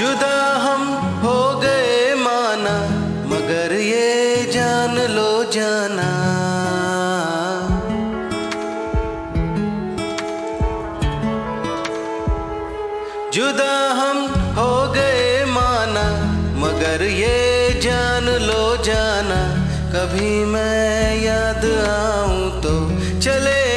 जुदा हम हो गए माना, मगर ये जान लो जाना। जुदा हम हो गए माना, मगर ये जान लो जाना। कभी मैं याद आऊँ तो चले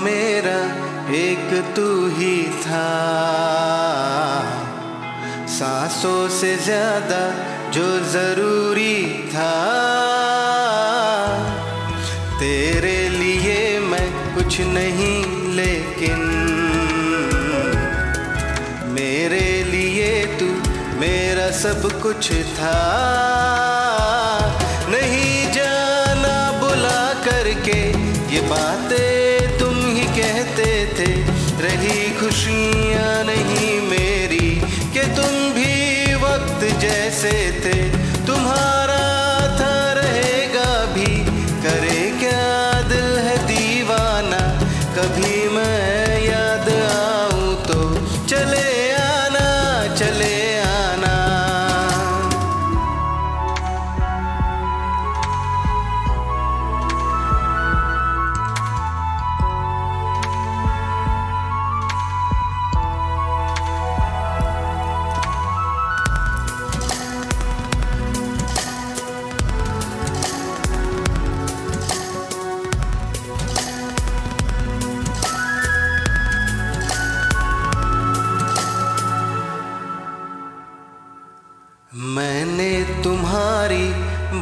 मेरा एक तू ही था। सांसों से ज़्यादा जो ज़रूरी था। तेरे लिए मैं कुछ नहीं, लेकिन मेरे लिए तू मेरा सब कुछ था। नहीं जाना बुला करके ये बातें भी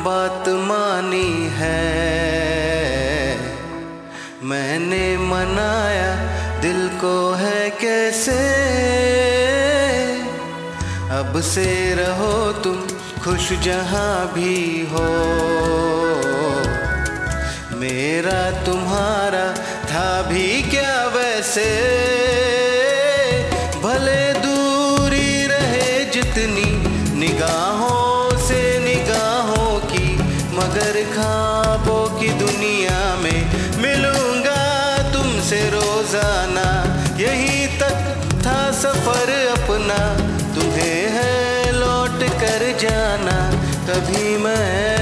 बात मानी है। मैंने मनाया, दिल को है कैसे? अब से रहो तुम खुश जहाँ भी हो। मेरा तुम्हारा था भी क्या वैसे? यहीं तक था सफ़र अपना। तुम्हें है लौट कर जाना कभी मैं